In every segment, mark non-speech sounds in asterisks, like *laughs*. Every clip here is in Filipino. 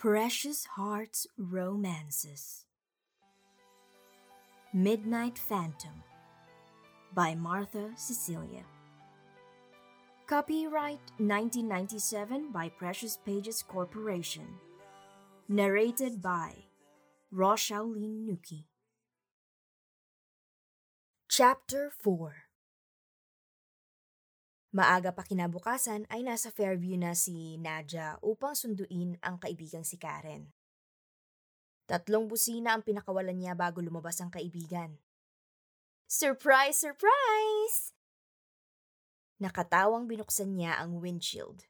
Precious Hearts Romances Midnight Phantom by Martha Cecilia. Copyright 1997 by Precious Pages Corporation. Narrated by Roshaolin Nuki. Chapter 4 Maaga pa kinabukasan ay nasa Fairview na si Nadia upang sunduin ang kaibigang si Karen. Tatlong busina ang pinakawalan niya bago lumabas ang kaibigan. Surprise! Surprise! Nakatawang binuksan niya ang windshield.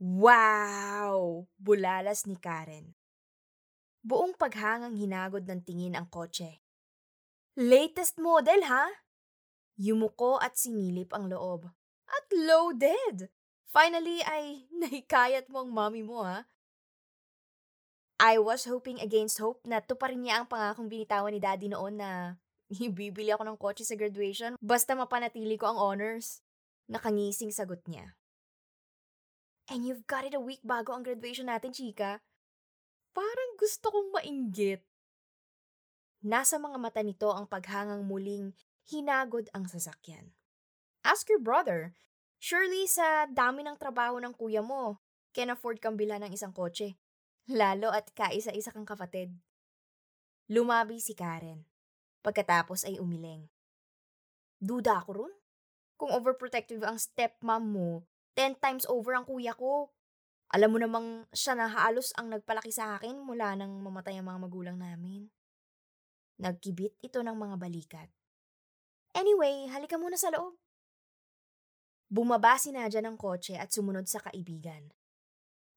Wow! Bulalas ni Karen. Buong paghangang hinagod ng tingin ang kotse. Latest model, ha? Yumuko at sinilip ang loob. At loaded! Finally ay *laughs* nahikayat mo ang mommy mo ha. I was hoping against hope na tuparin niya ang pangakong binitawan ni daddy noon na *laughs* ibibili ako ng kotse sa graduation basta mapanatili ko ang honors. Nakangising sagot niya. And you've got it a week bago ang graduation natin, chika. Parang gusto kong mainggit. Nasa mga mata nito ang paghangang muling hinagod ang sasakyan. Ask your brother. Surely sa dami ng trabaho ng kuya mo, can afford kang bilhan ng isang kotse. Lalo at kaisa-isa kang kapatid. Lumabi si Karen. Pagkatapos ay umiling. Duda ako ron. Kung overprotective ang stepmom mo, ten times over ang kuya ko. Alam mo namang siya na halos ang nagpalaki sa akin mula nang mamatay ang mga magulang namin. Nagkibit ito ng mga balikat. Anyway, halika muna sa loob. Bumaba si Nadia ng kotse at sumunod sa kaibigan.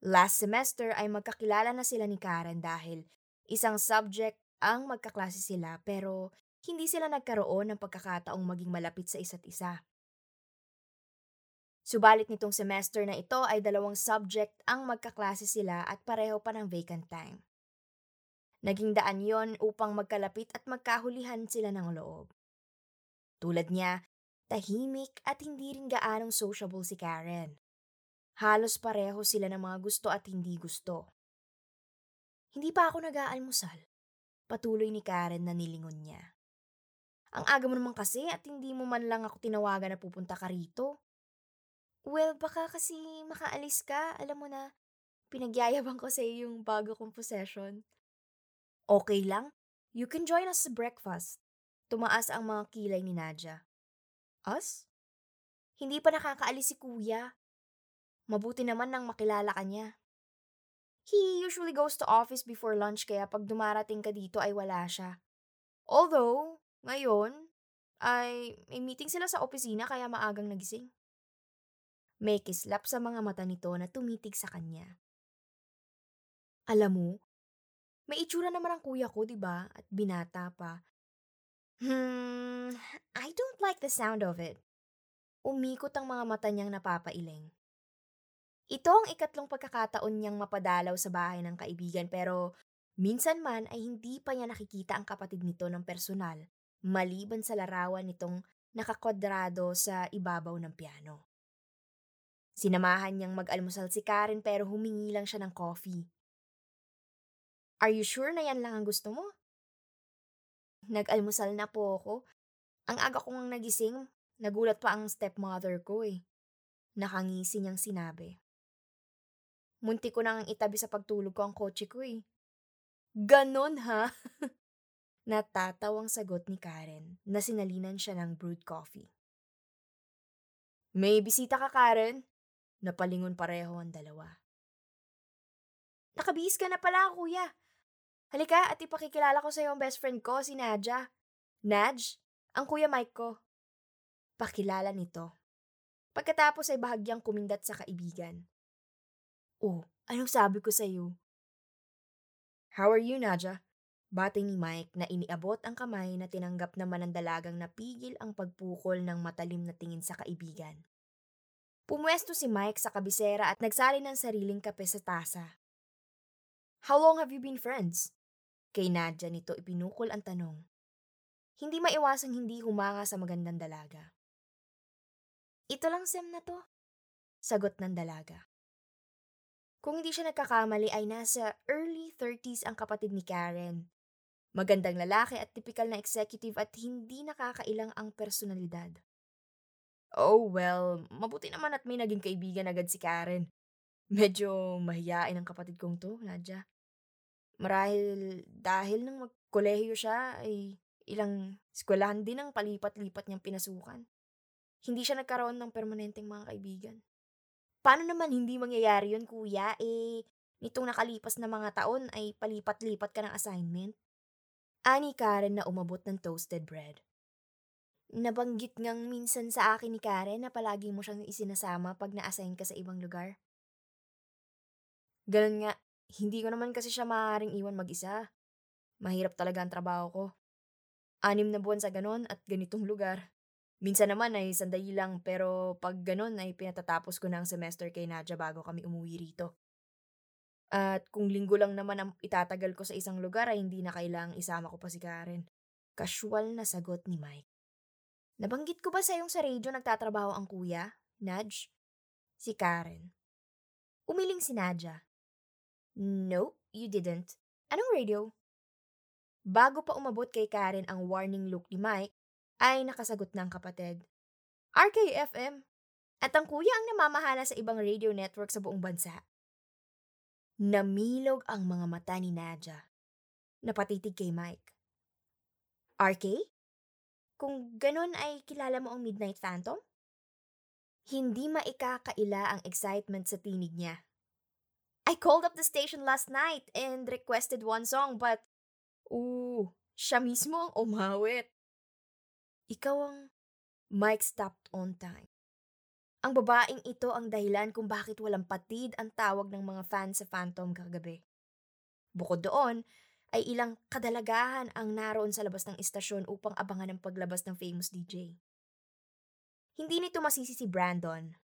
Last semester ay magkakilala na sila ni Karen dahil isang subject ang magkaklase sila pero hindi sila nagkaroon ng pagkakataong maging malapit sa isa't isa. Subalit nitong semester na ito ay dalawang subject ang magkaklase sila at pareho pa ng vacant time. Naging daan yon upang magkalapit at magkahulihan sila ng loob. Tulad niya, tahimik at hindi rin gaanong sociable si Karen. Halos pareho sila ng mga gusto at hindi gusto. Hindi pa ako nag-aalmusal. Patuloy ni Karen na nilingon niya. Ang aga mo naman kasi at hindi mo man lang ako tinawagan na pupunta ka rito. Well, baka kasi makaalis ka, alam mo na, pinagyayabang ko sa iyo yung bago kong possession. Okay lang, you can join us sa breakfast. Tumaas ang mga kilay ni Nadia. Us? Hindi pa nakakaalis si kuya. Mabuti naman nang makilala ka niya. He usually goes to office before lunch kaya pag dumarating ka dito ay wala siya. Although, ngayon, ay may meeting sila sa opisina kaya maagang nagising. May kislap sa mga mata nito na tumitig sa kanya. Alam mo, may itsura naman ang kuya ko, di ba? At binata pa. Hmm, I don't like the sound of it. Umikot ang mga mata niyang napapailing. Ito ang ikatlong pagkakataon niyang mapadalaw sa bahay ng kaibigan pero minsan man ay hindi pa niya nakikita ang kapatid nito ng personal maliban sa larawan nitong nakakwadrado sa ibabaw ng piano. Sinamahan niyang mag-almusal si Karen pero humingi lang siya ng coffee. Are you sure na yan lang ang gusto mo? Nag-almusal na po ako. Ang aga kong nagising, nagulat pa ang stepmother ko eh. Nakangisi niyang sinabi. Munti ko nang itabi sa pagtulog ko ang kotse ko eh. Ganon ha? *laughs* Natatawang sagot ni Karen na sinalinan siya ng brewed coffee. May bisita ka, Karen? Napalingon pareho ang dalawa. Nakabihis ka na pala, kuya. Halika at ipakikilala ko sa iyo ang best friend ko, si Nadja. Nadj, ang kuya Mike ko. Pakilala nito. Pagkatapos ay bahagyang kumindat sa kaibigan. Oh, anong sabi ko sa iyo? How are you, Nadja? Bati ni Mike na iniabot ang kamay na tinanggap naman ng dalagang napigil ang pagpukol ng matalim na tingin sa kaibigan. Pumwesto si Mike sa kabisera at nagsali ng sariling kape sa tasa. How long have you been friends? Kay Nadia nito ipinukol ang tanong. Hindi maiwasang hindi humanga sa magandang dalaga. Ito lang sem na to, sagot ng dalaga. Kung hindi siya nagkakamali ay nasa early 30s ang kapatid ni Karen. Magandang lalaki at typical na executive at hindi nakakailang ang personalidad. Oh well, mabuti naman at may naging kaibigan agad si Karen. Medyo mahiyain ang kapatid kong to, Nadja. Marahil dahil nang magkolehiyo siya ay ilang eskwelahan din ang palipat-lipat niyang pinasukan. Hindi siya nagkaroon ng permanenteng mga kaibigan. Paano naman hindi mangyayari yun, kuya? Eh, nitong nakalipas na mga taon ay palipat-lipat ka ng assignment. Ani Karen na umabot ng toasted bread. Nabanggit ngang minsan sa akin ni Karen na palagi mo siyang isinasama pag na-assign ka sa ibang lugar. Ganun nga, hindi ko naman kasi siya maaaring iwan mag-isa. Mahirap talaga ang trabaho ko. Anim na buwan sa ganon at ganitong lugar. Minsan naman ay sandali lang pero pag ganon ay pinatatapos ko na ang semester kay Nadja bago kami umuwi rito. At kung linggo lang naman ang itatagal ko sa isang lugar ay hindi na kailangang isama ko pa si Karen. Casual na sagot ni Mike. Nabanggit ko ba sa iyong sa radyo nagtatrabaho ang kuya, Nudge? Si Karen. Umiling si Nadja. No, you didn't. Anong radio? Bago pa umabot kay Karen ang warning look ni Mike, ay nakasagot na ang kapatid. RKFM. At ang kuya ang namamahala sa ibang radio network sa buong bansa. Namilog ang mga mata ni Nadja. Napatitig kay Mike. RK? Kung ganun ay kilala mo ang Midnight Phantom? Hindi maikakaila ang excitement sa tinig niya. I called up the station last night and requested one song but, ooh, siya mismo ang umawit. Ikaw ang Mike stopped on time. Ang babaeng ito ang dahilan kung bakit walang patid ang tawag ng mga fans sa Phantom kagabi. Bukod doon, ay ilang kadalagahan ang naroon sa labas ng istasyon upang abangan ang paglabas ng famous DJ. Hindi nito masisi si Brandon.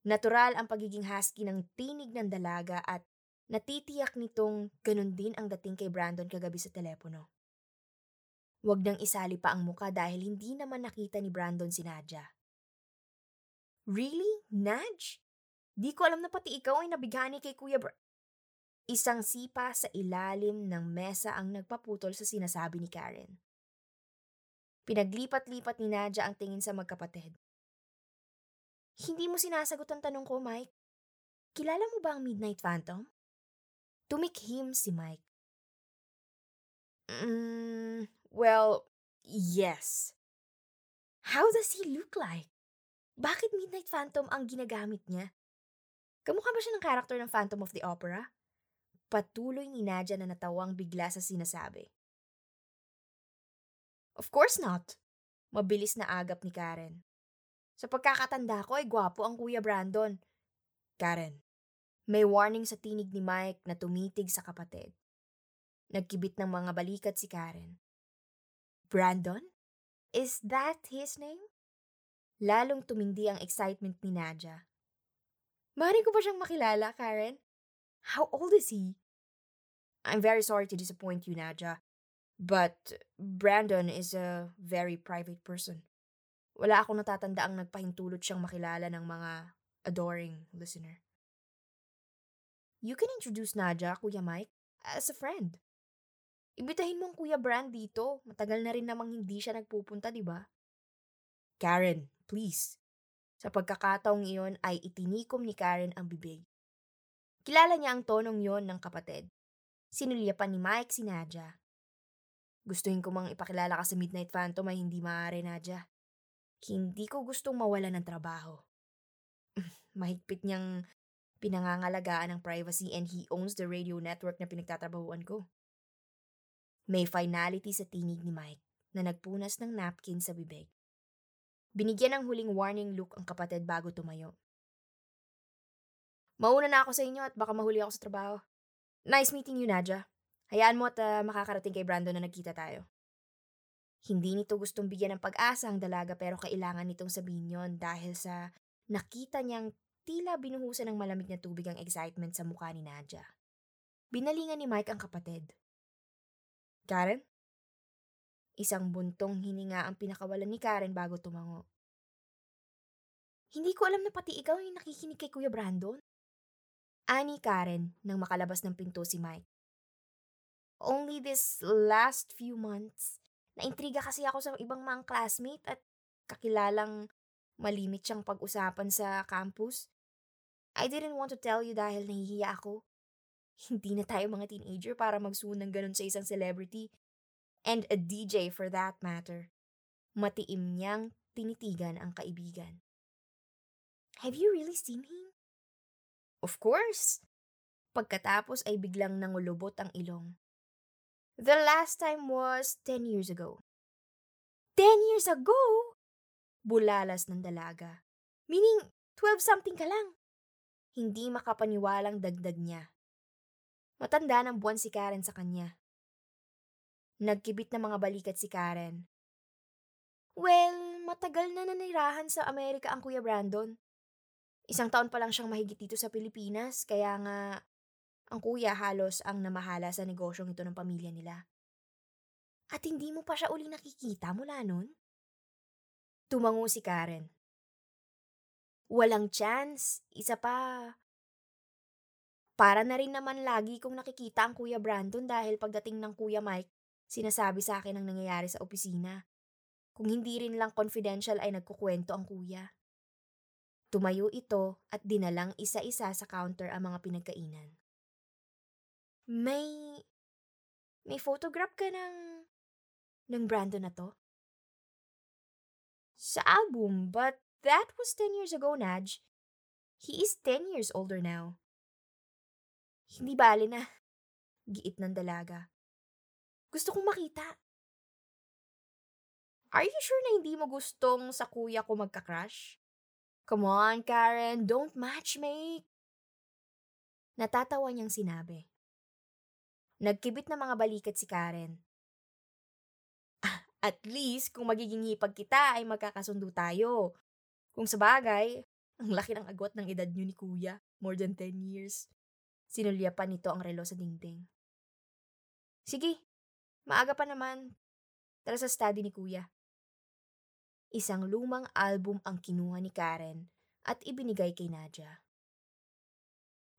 Natural ang pagiging husky ng tinig ng dalaga at natitiyak nitong ganun din ang dating kay Brandon kagabi sa telepono. Huwag nang isali pa ang muka dahil hindi naman nakita ni Brandon si Nadja. Really? Nadj? Di ko alam na pati ikaw ay nabigani kay Kuya Bra- Isang sipa sa ilalim ng mesa ang nagpaputol sa sinasabi ni Karen. Pinaglipat-lipat ni Nadja ang tingin sa magkapatid. Hindi mo sinasagot ang tanong ko, Mike. Kilala mo ba ang Midnight Phantom? Tumikhim si Mike. Mm, well, yes. How does he look like? Bakit Midnight Phantom ang ginagamit niya? Kamukha ba siya ng character ng Phantom of the Opera? Patuloy ni Nadia na natawang bigla sa sinasabi. Of course not. Mabilis na agap ni Karen. Sa pagkakatanda ko ay gwapo ang Kuya Brandon. Karen, may warning sa tinig ni Mike na tumitig sa kapatid. Nagkibit ng mga balikat si Karen. Brandon? Is that his name? Lalong tumindi ang excitement ni Nadia. Mari ko ba siyang makilala, Karen? How old is he? I'm very sorry to disappoint you, Nadja. But Brandon is a very private person. Wala akong natatandaang nagpahintulot siyang makilala ng mga adoring listener. You can introduce Nadja, Kuya Mike, as a friend. Ibitahin mo ang Kuya Brand dito. Matagal na rin namang hindi siya nagpupunta, di ba? Karen, please. Sa pagkakataong iyon ay itinikom ni Karen ang bibig. Kilala niya ang tonong yon ng kapatid. Sinulyapan ni Mike si Nadja. Gustuhin ko mang ipakilala ka sa Midnight Phantom ay hindi maaari, Nadja. Hindi ko gustong mawala ng trabaho. *laughs* Mahigpit niyang pinangangalagaan ang privacy and he owns the radio network na pinagtatrabahuan ko. May finality sa tinig ni Mike na nagpunas ng napkin sa bibig. Binigyan ng huling warning look ang kapatid bago tumayo. Mauna na ako sa inyo at baka mahuli ako sa trabaho. Nice meeting you, Nadja. Hayaan mo at uh, makakarating kay Brandon na nagkita tayo. Hindi nito gustong bigyan ng pag-asa ang dalaga pero kailangan nitong sabihin yon dahil sa nakita niyang tila binuhusan ng malamig na tubig ang excitement sa mukha ni Nadja. Binalingan ni Mike ang kapatid. Karen? Isang buntong hininga ang pinakawalan ni Karen bago tumango. Hindi ko alam na pati ikaw ay nakikinig kay Kuya Brandon. Ani Karen nang makalabas ng pinto si Mike. Only this last few months, naintriga kasi ako sa ibang mga classmate at kakilalang malimit siyang pag-usapan sa campus. I didn't want to tell you dahil nahihiya ako. *laughs* Hindi na tayo mga teenager para magsuon ng ganun sa isang celebrity. And a DJ for that matter. Matiim niyang tinitigan ang kaibigan. Have you really seen him? Of course. Pagkatapos ay biglang nangulubot ang ilong. The last time was 10 years ago. 10 years ago? Bulalas ng dalaga. Meaning, 12-something ka lang. Hindi makapaniwalang dagdag niya. Matanda ng buwan si Karen sa kanya. Nagkibit na mga balikat si Karen Well, matagal na nanirahan sa Amerika ang Kuya Brandon. Isang taon pa lang siyang mahigit dito sa Pilipinas, kaya nga ang kuya halos ang namahala sa negosyong ito ng pamilya nila. At hindi mo pa siya uli nakikita mula nun? Tumango si Karen. Walang chance. Isa pa. Para na rin naman lagi kong nakikita ang Kuya Brandon dahil pagdating ng Kuya Mike, sinasabi sa akin ang nangyayari sa opisina. Kung hindi rin lang confidential ay nagkukwento ang kuya. Tumayo ito at dinalang isa-isa sa counter ang mga pinagkainan. May... May photograph ka ng... ng Brandon na to? Sa album, but that was 10 years ago, Naj. He is 10 years older now. Hindi bali na. Giit ng dalaga. Gusto kong makita. Are you sure na hindi mo gustong sa kuya ko magka-crush? Come on, Karen, don't matchmake. Natatawa niyang sinabi. Nagkibit na mga balikat si Karen. At least, kung magiging hipag kita ay magkakasundo tayo. Kung sa bagay, ang laki ng agwat ng edad niyo ni kuya. More than 10 years. Sinulya pa nito ang relo sa dingding. Sige, maaga pa naman. Tara sa study ni kuya. Isang lumang album ang kinuha ni Karen at ibinigay kay Nadia.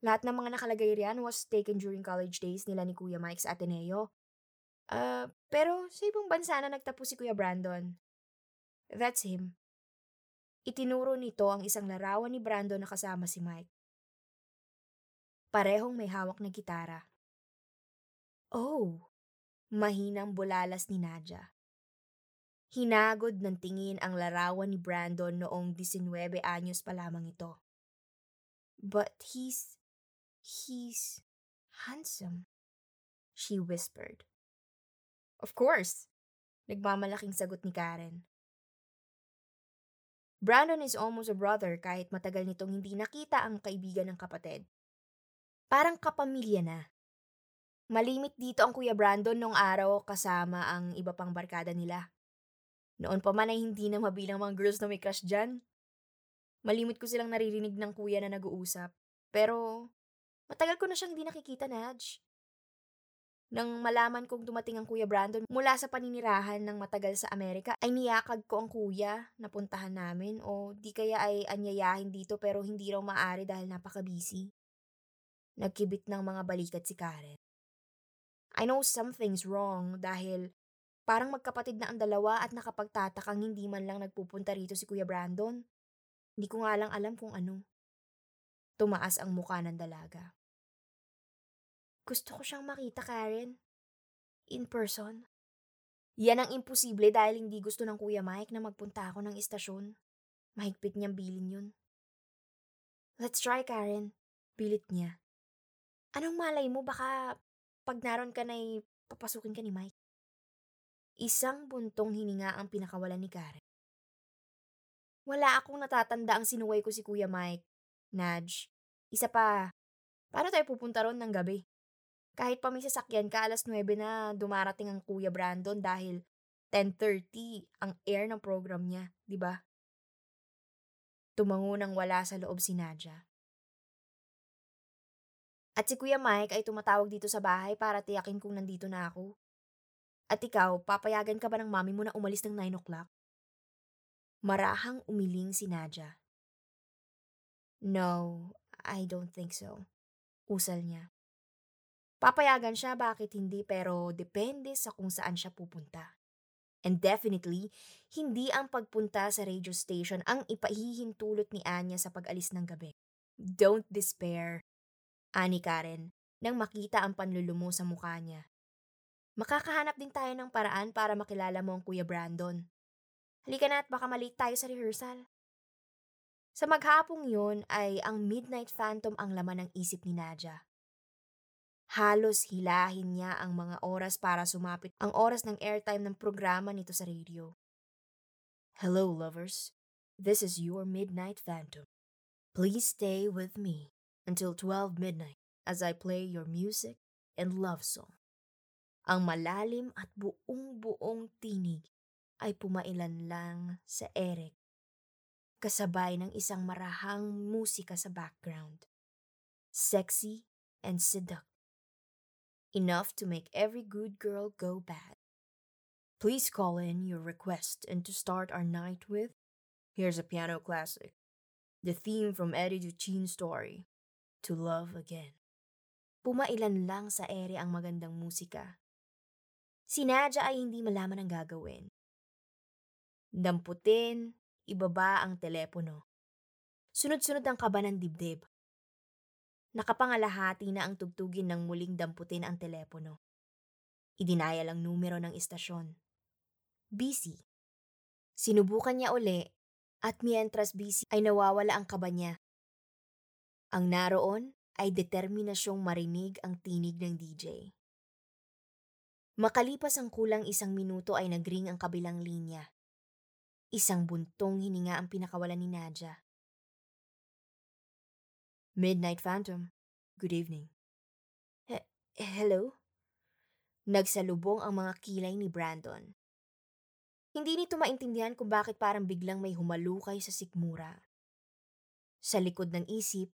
Lahat ng mga nakalagay riyan was taken during college days nila ni Kuya Mike sa Ateneo. Uh, pero sa ibang bansa na nagtapos si Kuya Brandon. That's him. Itinuro nito ang isang larawan ni Brandon na kasama si Mike. Parehong may hawak na gitara. Oh, mahinang bulalas ni Nadia. Hinagod ng tingin ang larawan ni Brandon noong 19 anyos pa lamang ito. But he's, he's handsome, she whispered. Of course, nagmamalaking sagot ni Karen. Brandon is almost a brother kahit matagal nitong hindi nakita ang kaibigan ng kapatid. Parang kapamilya na. Malimit dito ang Kuya Brandon nung araw kasama ang iba pang barkada nila. Noon pa man ay hindi na mabilang mga girls na may crush dyan. Malimit ko silang naririnig ng kuya na nag-uusap. Pero, matagal ko na siyang di nakikita, Naj. Nang malaman kong dumating ang Kuya Brandon mula sa paninirahan ng matagal sa Amerika, ay niyakag ko ang kuya na puntahan namin o di kaya ay anyayahin dito pero hindi raw maaari dahil napaka-busy. Nagkibit ng mga balikat si Karen. I know something's wrong dahil Parang magkapatid na ang dalawa at nakapagtatakang hindi man lang nagpupunta rito si Kuya Brandon. Hindi ko nga lang alam kung ano. Tumaas ang muka ng dalaga. Gusto ko siyang makita, Karen. In person. Yan ang imposible dahil hindi gusto ng Kuya Mike na magpunta ako ng istasyon. Mahigpit niyang bilin yun. Let's try, Karen. Pilit niya. Anong malay mo baka pag naroon ka na'y papasukin ka ni Mike? Isang buntong hininga ang pinakawalan ni Karen. Wala akong natatanda ang sinuway ko si Kuya Mike. Nudge. Isa pa, paano tayo pupunta ron ng gabi? Kahit pa may sasakyan ka, alas 9 na dumarating ang Kuya Brandon dahil 10.30 ang air ng program niya, di ba? Tumango nang wala sa loob si Nadia. At si Kuya Mike ay tumatawag dito sa bahay para tiyakin kung nandito na ako. At ikaw, papayagan ka ba ng mami mo na umalis ng 9 o'clock? Marahang umiling si Nadia. No, I don't think so. Usal niya. Papayagan siya bakit hindi pero depende sa kung saan siya pupunta. And definitely, hindi ang pagpunta sa radio station ang ipahihintulot ni Anya sa pag-alis ng gabi. Don't despair, ani Karen, nang makita ang panlulumo sa mukha niya. Makakahanap din tayo ng paraan para makilala mo ang Kuya Brandon. Halika na at baka malate tayo sa rehearsal. Sa maghapong yun ay ang Midnight Phantom ang laman ng isip ni Nadia. Halos hilahin niya ang mga oras para sumapit ang oras ng airtime ng programa nito sa radio. Hello, lovers. This is your Midnight Phantom. Please stay with me until 12 midnight as I play your music and love song. Ang malalim at buong-buong tinig ay pumailan lang sa Eric kasabay ng isang marahang musika sa background. Sexy and seductive enough to make every good girl go bad. Please call in your request and to start our night with, here's a piano classic, the theme from Eddie Duchine's story, To Love Again. Pumailan lang sa ere ang magandang musika. Si Nadia ay hindi malaman ang gagawin. Damputin, ibaba ang telepono. Sunod-sunod ang kaba ng dibdib. Nakapangalahati na ang tugtugin ng muling damputin ang telepono. Idinaya lang numero ng istasyon. Busy. Sinubukan niya uli at mientras busy ay nawawala ang kaba niya. Ang naroon ay determinasyong marinig ang tinig ng DJ. Makalipas ang kulang isang minuto ay nagring ang kabilang linya. Isang buntong hininga ang pinakawalan ni Nadia. Midnight Phantom, good evening. He- hello? Nagsalubong ang mga kilay ni Brandon. Hindi nito maintindihan kung bakit parang biglang may humalukay sa sikmura. Sa likod ng isip,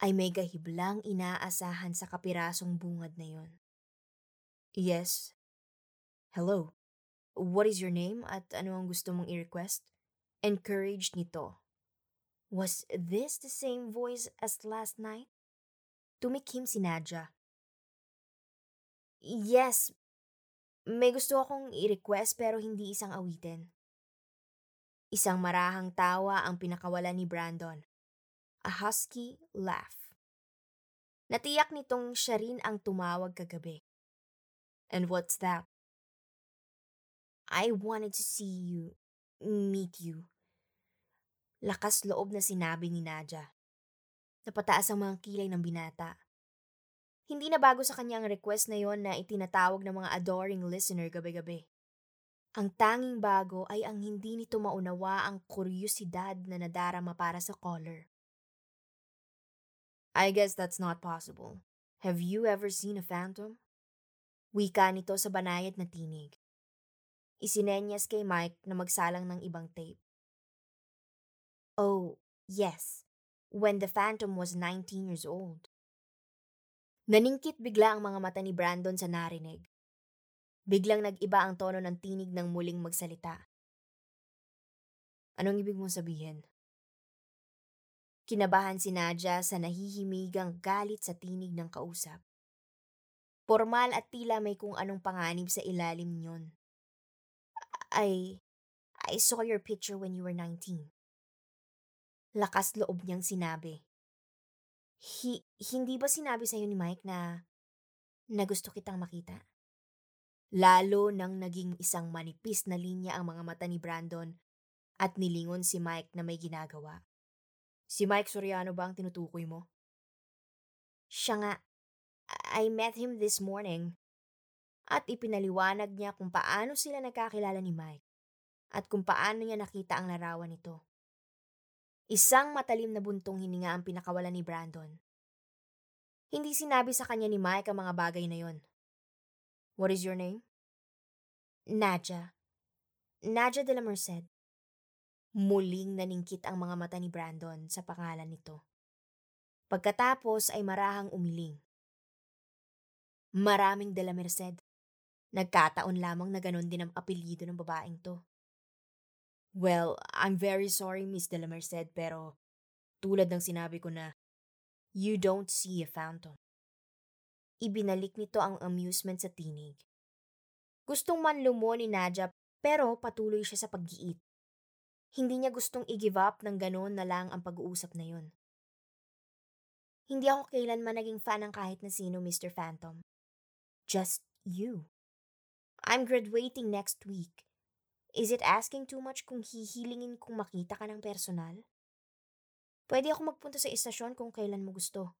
ay may gahiblang inaasahan sa kapirasong bungad na yon. Yes. Hello. What is your name at ano ang gusto mong i-request? Encouraged nito. Was this the same voice as last night? Tumikim si Nadja. Yes, may gusto akong i-request pero hindi isang awitin. Isang marahang tawa ang pinakawala ni Brandon. A husky laugh. Natiyak nitong siya rin ang tumawag kagabi. And what's that? I wanted to see you, meet you. Lakas loob na sinabi ni Nadia. Napataas ang mga kilay ng binata. Hindi na bago sa kanya ang request na yon na itinatawag ng mga adoring listener gabi-gabi. Ang tanging bago ay ang hindi nito maunawa ang kuryosidad na nadarama para sa caller. I guess that's not possible. Have you ever seen a phantom? Wika nito sa banayad na tinig. Isinenyas kay Mike na magsalang ng ibang tape. Oh, yes. When the Phantom was 19 years old. Naningkit bigla ang mga mata ni Brandon sa narinig. Biglang nag-iba ang tono ng tinig ng muling magsalita. Anong ibig mong sabihin? Kinabahan si Nadia sa nahihimigang galit sa tinig ng kausap. Formal at tila may kung anong panganib sa ilalim niyon. I, I saw your picture when you were 19. Lakas loob niyang sinabi. Hi, hindi ba sinabi sa'yo ni Mike na, na gusto kitang makita? Lalo nang naging isang manipis na linya ang mga mata ni Brandon at nilingon si Mike na may ginagawa. Si Mike Soriano ba ang tinutukoy mo? Siya nga. I met him this morning. At ipinaliwanag niya kung paano sila nagkakilala ni Mike at kung paano niya nakita ang larawan nito. Isang matalim na buntong hininga ang pinakawala ni Brandon. Hindi sinabi sa kanya ni Mike ang mga bagay na yon. What is your name? Nadja. Nadja de la Merced. Muling naningkit ang mga mata ni Brandon sa pangalan nito. Pagkatapos ay marahang umiling. Maraming de la Merced. Nagkataon lamang na ganon din ang apelyido ng babaeng to. Well, I'm very sorry, Miss De La Merced, pero tulad ng sinabi ko na, You don't see a phantom. Ibinalik nito ang amusement sa tinig. Gustong manlumo ni Nadia pero patuloy siya sa paggiit. Hindi niya gustong i-give up ng ganoon na lang ang pag-uusap na yun. Hindi ako kailanman naging fan ng kahit na sino, Mr. Phantom. Just you. I'm graduating next week. Is it asking too much kung hihilingin kung makita ka ng personal? Pwede ako magpunta sa istasyon kung kailan mo gusto.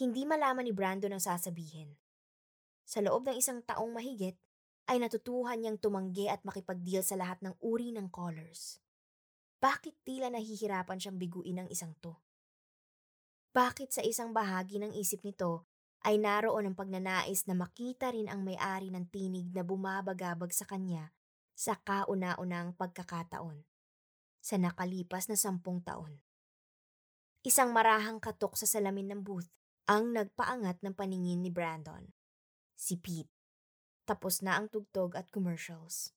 Hindi malaman ni Brandon ang sasabihin. Sa loob ng isang taong mahigit, ay natutuhan niyang tumanggi at makipag-deal sa lahat ng uri ng colors. Bakit tila nahihirapan siyang biguin ng isang to? Bakit sa isang bahagi ng isip nito ay naroon ang pagnanais na makita rin ang may-ari ng tinig na bumabagabag sa kanya sa kauna-unang pagkakataon sa nakalipas na sampung taon. Isang marahang katok sa salamin ng booth ang nagpaangat ng paningin ni Brandon. Si Pete. Tapos na ang tugtog at commercials.